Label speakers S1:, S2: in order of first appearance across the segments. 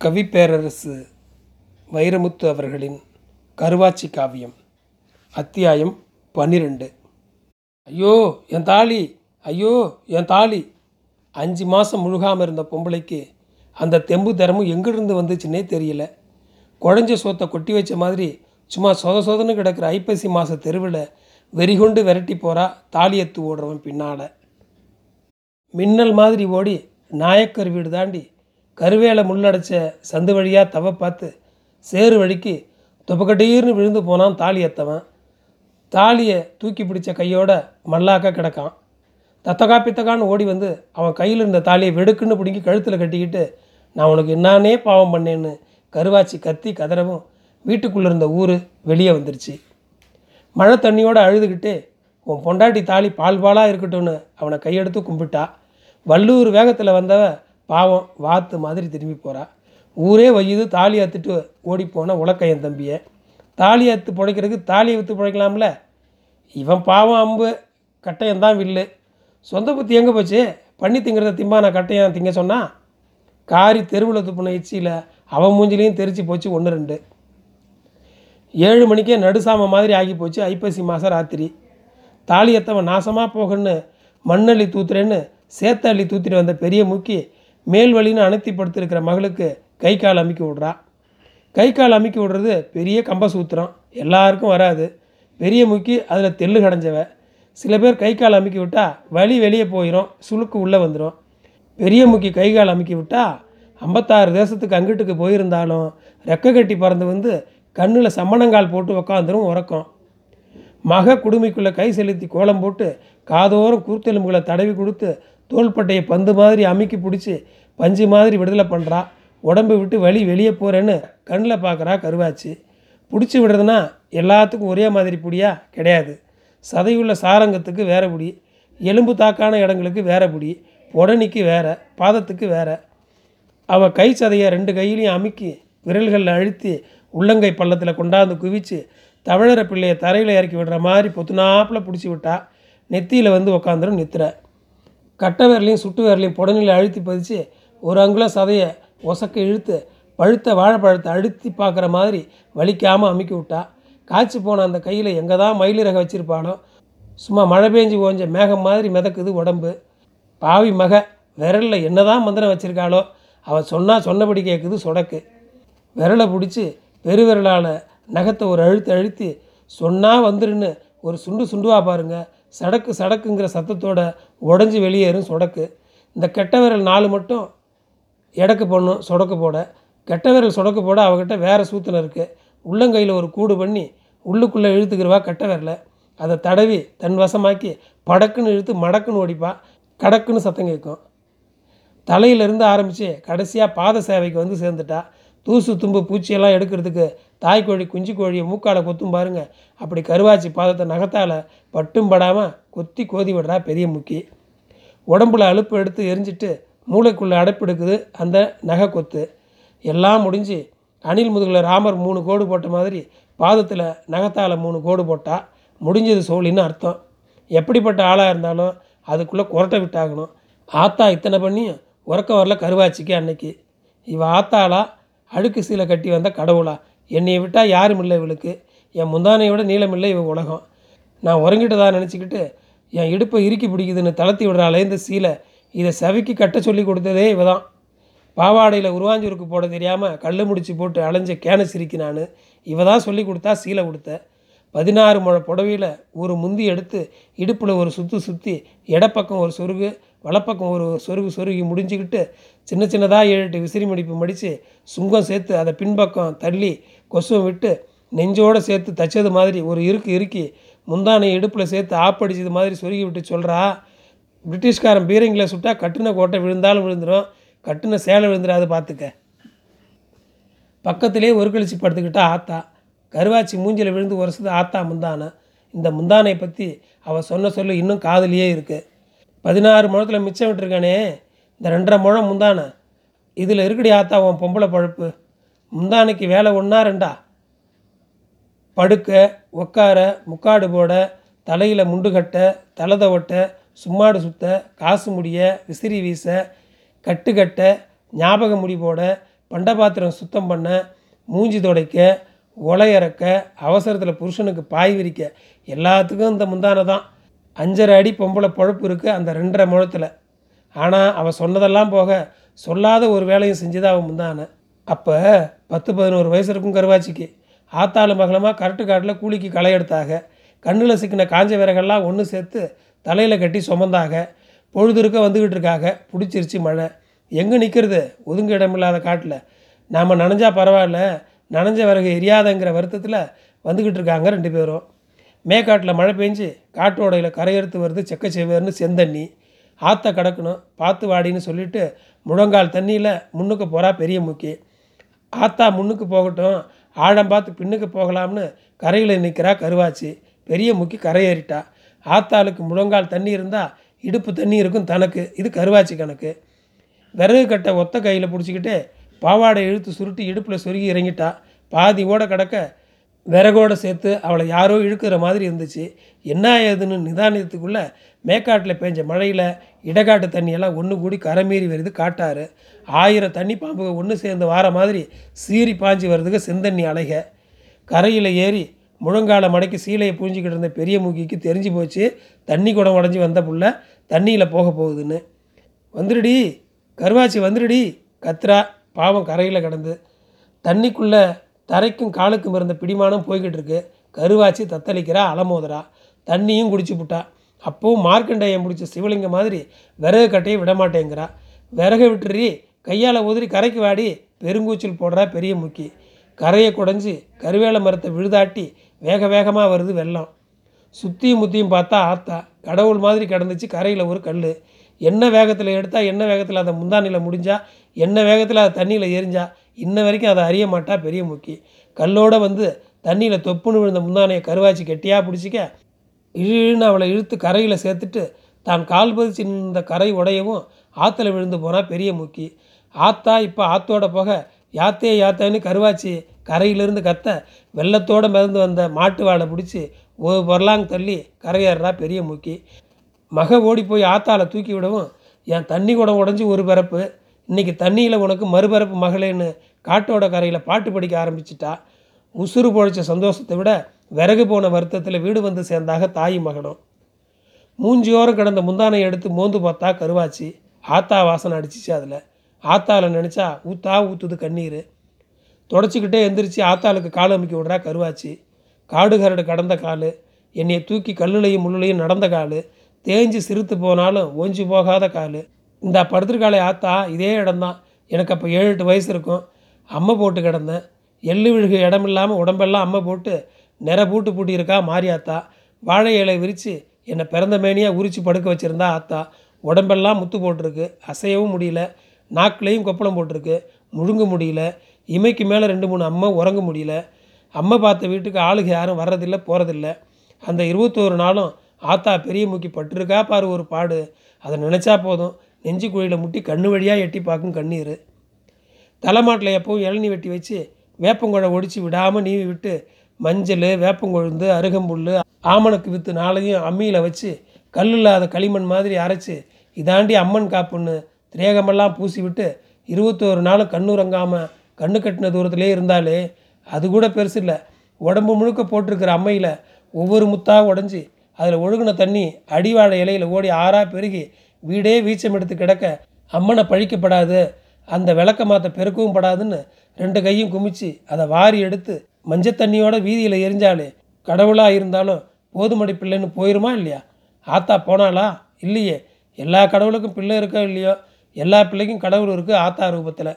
S1: கவிப்பேரரசு வைரமுத்து அவர்களின் கருவாச்சி காவியம் அத்தியாயம் பன்னிரெண்டு. ஐயோ என் தாலி ஐயோ என் தாலி. அஞ்சு மாதம் முழுகாமல் இருந்த பொம்பளைக்கு அந்த தெம்பு தரமும் எங்கிருந்து வந்துச்சுன்னே தெரியல. குழஞ்ச சோத்தை கொட்டி வச்ச மாதிரி சும்மா சொத சொதன்னு கிடக்கிற ஐப்பசி மாத தெருவில் வெறிகொண்டு விரட்டி போகிறா தாலியத்து ஓடுறவன் பின்னால். மின்னல் மாதிரி ஓடி நாயக்கர் வீடு தாண்டி கருவேலை முள்ளடைச்ச சந்து வழியாக தவ பார்த்து சேறு வழிக்கு துப்பக்கட்டீர்னு விழுந்து போனான் தாலி எத்தவன் தாலியை தூக்கி பிடிச்ச கையோட மல்லாக்க கிடக்கான். தத்தகா பித்தகான்னு ஓடி வந்து அவன் கையில் இருந்த தாலியை வெடுக்குன்னு பிடுங்கி கழுத்தில் கட்டிக்கிட்டு நான் உனக்கு என்னானே பாவம் பண்ணேன்னு கருவாச்சி கத்தி கதறவும் வீட்டுக்குள்ளே இருந்த ஊர் வெளியே வந்துருச்சு. மழை தண்ணியோடு அழுதுகிட்டு உன் பொண்டாட்டி தாலி பால் பாலாக இருக்கட்டும்னு அவனை கையெடுத்து கும்பிட்டா. வள்ளூர் வேகத்தில் வந்தவ பாவம் வாத்து மாதிரி திரும்பி போகிறா ஊரே வையுது தாலி அத்துட்டு ஓடிப்போன உலக்கையன் தம்பியை. தாலி அத்து பிழைக்கிறதுக்கு தாலியை விற்று பிழைக்கலாம்ல? இவன் பாவம் அம்பு கட்டையன் தான் வில்லு. சொந்த புத்தி எங்கே போச்சு? பண்ணி திங்கிறத திம்பா நான் கட்டையன் திங்க சொன்னான் காரி தெருவில் துப்புன இச்சியில் அவன் மூஞ்சிலையும் தெரிச்சு போச்சு ஒன்று ரெண்டு. ஏழு மணிக்கே நடுசாம மாதிரி ஆகி போச்சு ஐப்பசி மாதம் ராத்திரி. தாலியத்தவன் நாசமாக போகன்னு மண்ணள்ளி தூத்துறேன்னு சேத்த அள்ளி தூத்திட்டு வந்த பெரிய முக்கி மேல் வழின்னு அணைத்தி படுத்திருக்கிற மகளுக்கு கை கால் அமுக்கி விட்றா. கை கால் அமுக்கி விடுறது பெரிய கம்ப சூத்திரம். எல்லாருக்கும் வராது. பெரிய முக்கி அதில் தெள்ளு கடைஞ்சவ. சில பேர் கை கால் அமுக்கி விட்டால் வலி வெளியே போயிடும் சுளுக்கு உள்ளே வந்துடும் பெரிய முக்கி கை கால் அமுக்கி விட்டால் ஐம்பத்தாறு தேசத்துக்கு அங்கிட்டுக்கு போயிருந்தாலும் ரெக்க கட்டி பறந்து வந்து கண்ணில் சம்மணங்கால் போட்டு உக்காந்துரும் உறக்கம். மக குடுமைக்குள்ளே கை செலுத்தி கோலம் போட்டு காதோரம் கூர்த்தெலும்புகளை தடவி கொடுத்து தோள்பட்டையை பந்து மாதிரி அமுக்கி பிடிச்சி பஞ்சு மாதிரி விடுதலை பண்ணுறா உடம்பு விட்டு வலி வெளியே போகிறேன்னு கண்ணில் பார்க்குறா கருவாச்சு. பிடிச்சி விடுறதுனா எல்லாத்துக்கும் ஒரே மாதிரி பிடியா? கிடையாது. சதையுள்ள சாரங்கத்துக்கு வேற பிடி. எலும்பு தாக்கான இடங்களுக்கு வேற பிடி. உடனிக்கு வேற பாதத்துக்கு வேற. அவள் கை சதையை ரெண்டு கையிலையும் அமுக்கி விரல்களில் அழுத்தி உள்ளங்கை பள்ளத்தில் கொண்டாந்து குவிச்சு தவழற பிள்ளையை தரையில் இறக்கி விடுற மாதிரி பொத்துனாப்பில் பிடிச்சி விட்டா நெத்தியில் வந்து உக்காந்துரும் நித்துற கட்டை விரலையும் சுட்டு விரலையும் புடனில் அழுத்தி பதிச்சு ஒரு அங்குலம் சதையை ஒசக்க இழுத்து பழுத்த வாழைப்பழத்தை அழுத்தி பார்க்குற மாதிரி வலிக்காமல் அமுக்கி விட்டா காய்ச்சி போன அந்த கையில் எங்கே தான் மயிலிறக வச்சுருப்பானோ சும்மா மழை பெஞ்சு ஓஞ்ச மேகம் மாதிரி மிதக்குது உடம்பு. பாவி மக விரலில் என்னதான் மந்திரம் வச்சுருக்காளோ அவள் சொன்னால் சொன்னபடி கேட்குது சொடக்கு. விரலை பிடிச்சி பெருவிரலால் நகத்தை ஒரு அழுத்து அழுத்தி சொன்னால் வந்துருன்னு ஒரு சுண்டு சுண்டுவா பாருங்கள் சடக்கு சடக்குங்கிற சத்தத்தோட உடஞ்சி வெளியேறும் சொடக்கு. இந்த கெட்ட விரல் நாலு மட்டும் எடக்கு பண்ணும் சொடக்கு போட. கெட்ட விரல் சொடக்கு போட அவகிட்ட வேறு சூத்தில் இருக்குது உள்ளங்கையில் ஒரு கூடு பண்ணி உள்ளுக்குள்ளே இழுத்துக்கிறவா கெட்ட விரலை. அதை தடவி தன் வசமாக்கி படக்குன்னு இழுத்து மடக்குன்னு ஓடிப்பா. கடக்குன்னு சத்தம் கேட்கும். தலையிலிருந்து ஆரம்பித்து கடைசியாக பாத சேவைக்கு வந்து சேர்ந்துட்டா. தூசு தும்பு பூச்சியெல்லாம் எடுக்கிறதுக்கு தாய்க்கோழி குஞ்சு கோழியை மூக்கால் கொத்தும் பாருங்க. அப்படி கருவாச்சி பாதத்தை நகத்தால் பட்டும் படாமல் கொத்தி கோதி விடுறா பெரிய முக்கி. உடம்புல அலுப்பு எடுத்து எரிஞ்சிட்டு மூளைக்குள்ளே அடைப்பு எடுக்குது அந்த நகை கொத்து எல்லாம் முடிஞ்சு அணில் முதுகில் ராமர் மூணு கோடு போட்ட மாதிரி பாதத்தில் நகத்தால் மூணு கோடு போட்டால் முடிஞ்சது சோழின்னு அர்த்தம். எப்படிப்பட்ட ஆளாக இருந்தாலும் அதுக்குள்ளே குரட்டை விட்டாகணும். ஆத்தா இத்தனை பண்ணி உறக்க வரல கருவாச்சிக்கு அன்னைக்கு. இவ ஆத்தாளா அழுக்கு சீலை கட்டி வந்த கடவுளா. என்னையை விட்டால் யாரும் இல்லை இவளுக்கு. என் முந்தானையை விட நீளமில்லை இவ உலகம். நான் உறங்கிட்டதா நினச்சிக்கிட்டு என் இடுப்பை இறுக்கி பிடிக்குதுன்னு தளர்த்தி விடுறாளே இந்த சீலை. இதை செவிக்கு கட்ட சொல்லி கொடுத்ததே இவ தான் பாவாடையில் உருவாஞ்சூருக்கு போட தெரியாமல் கல் முடிச்சு போட்டு அலைஞ்ச கேன சிரிக்கி நான். இவ தான் சொல்லி கொடுத்தா சீலை கொடுத்த பதினாறு முழ புடவையில் ஒரு முந்தி எடுத்து இடுப்பில் ஒரு சுற்று சுற்றி இடப்பக்கம் ஒரு சொருகு வலப்பக்கம் ஒரு சொருகு சொருகி முடிஞ்சுக்கிட்டு சின்ன சின்னதாக ஏழு எட்டு விசிறி மடிப்பு மடித்து சுங்கம் சேர்த்து அதை பின்பக்கம் தள்ளி கொசுவை விட்டு நெஞ்சோடு சேர்த்து தச்சது மாதிரி ஒரு இருக்கு இறுக்கி முந்தானை இடுப்பில் சேர்த்து ஆப்படிச்சது மாதிரி சொருகி விட்டு சொல்கிறா பிரிட்டிஷ்காரன் பீரங்கில் சுட்டா கட்டின கோட்டை விழுந்தாலும் விழுந்துடும் கட்டின சேலை விழுந்துடாது பார்த்துக்க பக்கத்திலே ஒரு கழிச்சு படுத்துக்கிட்டா ஆத்தா. கருவாச்சி மூஞ்சில் விழுந்து உரசுது ஆத்தா முந்தானை. இந்த முந்தானை பற்றி அவள் சொன்ன சொல்லு இன்னும் காதலியே இருக்குது பதினாறு முழத்தில் மிச்சம் விட்டுருக்கானே இந்த ரெண்டரை முழம் முந்தானை. இதில் இருக்குடி ஆத்தா உன் பொம்பளை பழப்பு. முந்தானைக்கு வேலை ஒன்றா ரெண்டா? படுக்க உட்கார முக்காடு போட தலையில் முண்டு கட்ட தலை தவட்ட சும்மாடு சுத்த காசு முடிய விசிறி வீச கட்டு கட்ட ஞாபக முடி போட பண்டபாத்திரம் சுத்தம் பண்ண மூஞ்சி துடைக்க உலை அவசரத்தில் புருஷனுக்கு பாய் விரிக்க எல்லாத்துக்கும் இந்த முந்தானை தான். அஞ்சரை அடி பொம்பளை பொழப்பு இருக்குது அந்த ரெண்டரை முழத்தில். ஆனால் அவள் சொன்னதெல்லாம் போக சொல்லாத ஒரு வேலையும் செஞ்சுதான் அவன் முந்தானை. அப்போ பத்து பதினோரு வயசு இருக்கும் கருவாச்சிக்கு. ஆத்தாளு மகளமாக கரட்டு காட்டில் கூலிக்கு களை எடுத்தாக. கண்ணில் சிக்கின காஞ்ச விறகெல்லாம் ஒன்று சேர்த்து தலையில் கட்டி சுமந்தாக. பொழுதுருக்க வந்துக்கிட்டு இருக்காக. பிடிச்சிருச்சு மழை. எங்கே நிற்கிறது ஒதுங்க இடமில்லாத காட்டில். நாம் நனைஞ்சா பரவாயில்ல. நனைஞ்ச விறகு எரியாதங்கிற வருத்தத்தில் வந்துக்கிட்டு இருக்காங்க ரெண்டு பேரும். மேக்காட்டில் மழை பெஞ்சு காட்டோடையில் கரையறுத்து வருது செக்கச்செவேர்னு செந்தண்ணி. ஆற்ற கடக்கணும் பார்த்து வாடின்னு சொல்லிட்டு முழங்கால் தண்ணியில் முன்னுக்கு போகிறா பெரிய முக்கி. ஆத்தா முன்னுக்கு போகட்டும் ஆழம் பார்த்து பின்னுக்கு போகலாம்னு கரையில் நிற்கிறா கருவாச்சி. பெரிய முக்கி கரையேறிட்டா. ஆத்தாளுக்கு முழங்கால் தண்ணி இருந்தால் இடுப்பு தண்ணி இருக்கும் தனக்கு. இது கருவாச்சி கணக்கு. விறகு கட்டை ஒத்த கையில் பிடிச்சிக்கிட்டு பாவாடை இழுத்து சுருட்டி இடுப்பில் சொருகி இறங்கிட்டா. பாதி ஓட கிடக்க விறகோட சேர்த்து அவளை யாரோ இழுக்கிற மாதிரி இருந்துச்சு. என்ன ஏதுன்னு நிதானத்துக்குள்ளே மேக்காட்டில் பேஞ்ச மழையில் இடக்காட்டு தண்ணியெல்லாம் ஒன்று கூடி கரை மீறி வருது காட்டாறு. ஆயிரம் தண்ணி பாம்புக ஒன்று சேர்ந்து வார மாதிரி சீறி பாஞ்சி வர்றதுக்கு செந்தண்ணி அலைக. கரையில் ஏறி முழங்கால மடக்கி சீலையை பூஞ்சிக்கிட்டு இருந்த பெரிய மூக்கிக்கு தெரிஞ்சு போச்சு. தண்ணி குடம் உடஞ்சி வந்த புள்ள தண்ணியில் போக போகுதுன்னு. வந்துடுடி கருவாச்சி வந்துடுடி கத்ரா. பாவம் கரையில் கிடந்து. தண்ணிக்குள்ளே தரைக்கும் காலுக்கும் இருந்த பிடிமானம் போய்கிட்டு இருக்கு கருவாச்சி தத்தளிக்கிறா அலமோதரா தண்ணியும் குடிச்சு புட்டா. அப்போவும் மார்க்கண்டேயம் பிடிச்ச சிவலிங்கம் மாதிரி விறகு கட்டையை விடமாட்டேங்கிறா. விறகை விட்டுறி கையால் உதறி கரைக்கு வாடி பெருங்கூச்சல் போடுறா பெரிய முக்கி. கரையை குடஞ்சி கருவேல மரத்தை விழுதாட்டி வேக வேகமாக வருது வெள்ளம். சுற்றியும் முத்தியும் பார்த்தா ஆத்தா கடவுள் மாதிரி கிடந்துச்சு கரையில் ஒரு கல் என்ன வேகத்தில் எடுத்தால் என்ன வேகத்தில் அதை முந்தானியில் முடிஞ்சா என்ன வேகத்தில் அதை தண்ணியில் எரிஞ்சா இன்ன வரைக்கும் அதை அறிய மாட்டா பெரிய முக்கி. கல்லோடு வந்து தண்ணியில் தொப்புன்னு விழுந்த முந்தானையை கருவாச்சி கெட்டியாக பிடிச்சிக்க இழுன்னு அவளை இழுத்து கரையில் சேர்த்துட்டு தான் கால் பதிச்சு நின்ற கரை உடையவும் ஆற்றுல விழுந்து போனால் பெரிய முக்கி. ஆத்தா இப்போ ஆத்தோட போக யாத்தே யாத்தேன்னு கருவாச்சி கரையிலிருந்து கத்த வெள்ளத்தோடு மிதந்து வந்த மாட்டு வாழை பிடிச்சி ஒரு பொருளாங்க தள்ளி கரையேறா பெரிய முக்கி. மக ஓடி போய் ஆத்தால தூக்கி விடவும் என் தண்ணி குடம் உடஞ்சி ஒரு பிறப்பு இன்னைக்கு தண்ணியில் உனக்கு மறுபரப்பு மகளேன்னு காட்டோட கரையில் பாட்டு படிக்க ஆரம்பிச்சிட்டா உசுறு பொழைச்ச சந்தோஷத்தை விட விறகு போன வருத்தத்தில் வீடு வந்து சேர்ந்தாக தாய் மகனும். மூஞ்சியோரம் கிடந்த முந்தானை எடுத்து மோந்து பார்த்தா கருவாச்சி ஆத்தா வாசனை அடிச்சிச்சு அதில். ஆத்தால நினச்சா ஊத்தா ஊற்றுது கண்ணீர். தொடச்சிக்கிட்டே எந்திரிச்சு ஆத்தாளுக்கு கால் அமைக்க விடுறா கருவாச்சி. காடு கரடு கடந்த கால் என்னையை தூக்கி கல்லுலையும் முள்ளுலையும் நடந்த கால் தேஞ்சு சிறுத்து போனாலும் ஓஞ்சி போகாத கால். இந்த படுத்திருக்காளே ஆத்தா இதே இடம்தான். எனக்கு அப்போ ஏழு எட்டு வயசு இருக்கும். அம்மை போட்டு கிடந்தேன். எள்ளு விழுகு இடம் இல்லாமல் உடம்பெல்லாம் அம்மை போட்டு நிற பூட்டு பூட்டி இருக்கா மாரியாத்தா வாழை இலை விரித்து என்னை பிறந்த மேனியாக உரித்து படுக்க வச்சுருந்தா ஆத்தா. உடம்பெல்லாம் முத்து போட்டிருக்கு. அசையவும் முடியல. நாக்குலேயும் கொப்பளம் போட்டிருக்கு. முழுங்க முடியல. இமைக்கு மேலே ரெண்டு மூணு அம்மா உறங்க முடியல. அம்மா பார்த்த வீட்டுக்கு ஆளுங்க யாரும் வர்றதில்லை போகிறதில்ல அந்த இருபத்தோரு நாளும் ஆத்தா பெரிய முக்கி பட்டிருக்கா பாரு ஒரு பாடு. அதை நினச்சா போதும். நெஞ்சு குழியில் முட்டி கண்ணு வழியாக எட்டி பார்க்கும் கண்ணீர். தலைமாட்டில் எப்பவும் இளநீ வெட்டி வச்சு வேப்பங்குழை ஒடிச்சு விடாமல் நீவி விட்டு மஞ்சள் வேப்பங்கொழுந்து அருகம்புல் ஆமணக்கு வித்து நாளையும் அம்மியில் வச்சு கல் இல்லாத களிமண் மாதிரி அரைச்சி இதாண்டி அம்மன் காப்புன்னு திரேகமெல்லாம் பூசி விட்டு இருபத்தோரு நாள் கண்ணுறங்காமல் கண்ணு கட்டின தூரத்திலே இருந்தாலே அது கூட பெருசு இல்லை. உடம்பு முழுக்க போட்டிருக்கிற அம்மையில் ஒவ்வொரு முத்தாக உடஞ்சி அதில் ஒழுகுன தண்ணி அடிவாழை இலையில் ஓடி ஆறாக பெருகி வீடே வீச்சம் எடுத்து கிடக்க அம்மனை பழிக்கப்படாது அந்த விளக்க மாற்ற பெருக்கவும் படாதுன்னு ரெண்டு கையும் குமிச்சு அதை வாரி எடுத்து மஞ்சள் தண்ணியோட வீதியில் எரிஞ்சாலே கடவுளாக இருந்தாலும் போதுமடி பிள்ளைன்னு போயிருமா இல்லையா? ஆத்தா போனாளா? இல்லையே. எல்லா கடவுளுக்கும் பிள்ளை இருக்கோ இல்லையோ? எல்லா பிள்ளைக்கும் கடவுள் இருக்குது ஆத்தா ரூபத்தில்.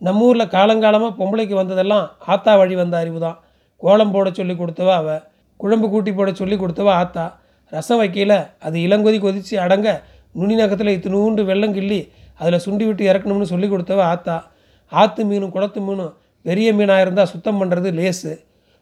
S1: நம்ம ஊரில் காலங்காலமாக பொம்பளைக்கு வந்ததெல்லாம் ஆத்தா வழி வந்த அறிவு தான் கோலம் போட சொல்லி கொடுத்தவா அவ குழம்பு கூட்டி போட சொல்லி கொடுத்தவா ஆத்தா. ரசம் வைக்கையில் அது இளங்கொதி கொதித்து அடங்க நுனிநகத்தில் இத்தினூண்டு வெள்ளம் கிள்ளி அதில் சுண்டி விட்டு இறக்கணும்னு சொல்லி கொடுத்தவ ஆத்தா. ஆற்று மீனும் குளத்து மீனும் பெரிய மீனாக இருந்தால் சுத்தம் பண்ணுறது லேசு.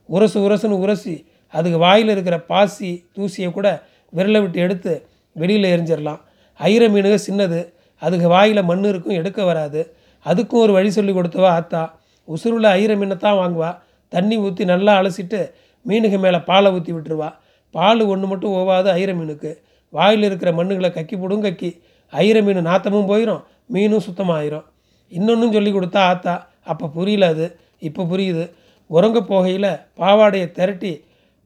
S1: உரசு உரசுன்னு உரசி அதுக்கு வாயில் இருக்கிற பாசி தூசியை கூட விரலை விட்டு எடுத்து வெளியில் எரிஞ்சிடலாம் ஐர மீனுக சின்னது அதுக்கு வாயில் மண் இருக்கும் எடுக்க வராது. அதுக்கும் ஒரு வழி சொல்லி கொடுத்தவா ஆத்தா உசுருள்ள ஐர மீனை தான் வாங்குவா. தண்ணி ஊற்றி நல்லா அலசிட்டு மீனுக்கு மேலே பாலை ஊற்றி விட்டுருவா. பால் ஒன்று மட்டும் ஓவாது ஐர மீனுக்கு. வாயில் இருக்கிற மண்ணுகளை கக்கி போடும் கக்கி. ஐர மீன் நாத்தமும் போயிடும் மீனும் சுத்தமாயிரும். இன்னொன்றும் சொல்லி கொடுத்தா ஆத்தா அப்போ புரியல அது இப்போ புரியுது. உறங்க போகையில் பாவாடையை திரட்டி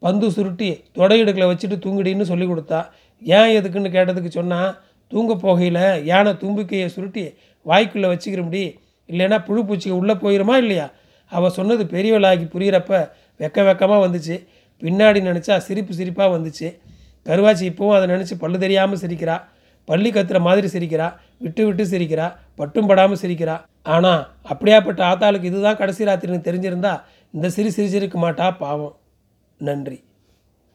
S1: பந்து சுருட்டி தொடையிடுக்கில் வச்சுட்டு தூங்குடின்னு சொல்லி கொடுத்தா ஏன் எதுக்குன்னு கேட்டதுக்கு சொன்னால் தூங்க போகையில் யானை தும்பிக்கையை சுருட்டி வாய்க்குள்ளே வச்சுக்கிற முடி இல்லைன்னா புழு பூச்சிக்கு உள்ளே போயிருமா இல்லையா? அவள் சொன்னது பெரியவளாகி புரியிறப்ப வெக்க வெக்கமாக வந்துச்சு. பின்னாடி நினச்சா சிரிப்பு சிரிப்பாக வந்துச்சு. கருவாச்சி இப்போவும் அதை நினச்சி பல்லு தெரியாமல் சிரிக்கிறா. பள்ளி கத்துற மாதிரி சிரிக்கிறா. விட்டு விட்டு சிரிக்கிறா. பட்டும் படாமல் சிரிக்கிறா. ஆனால் அப்படியாப்பட்ட ஆத்தாளுக்கு இதுதான் கடைசி ராத்திரின்னு தெரிஞ்சிருந்தா இந்த சிரி சிரிச்சிருக்க மாட்டா பாவம். நன்றி.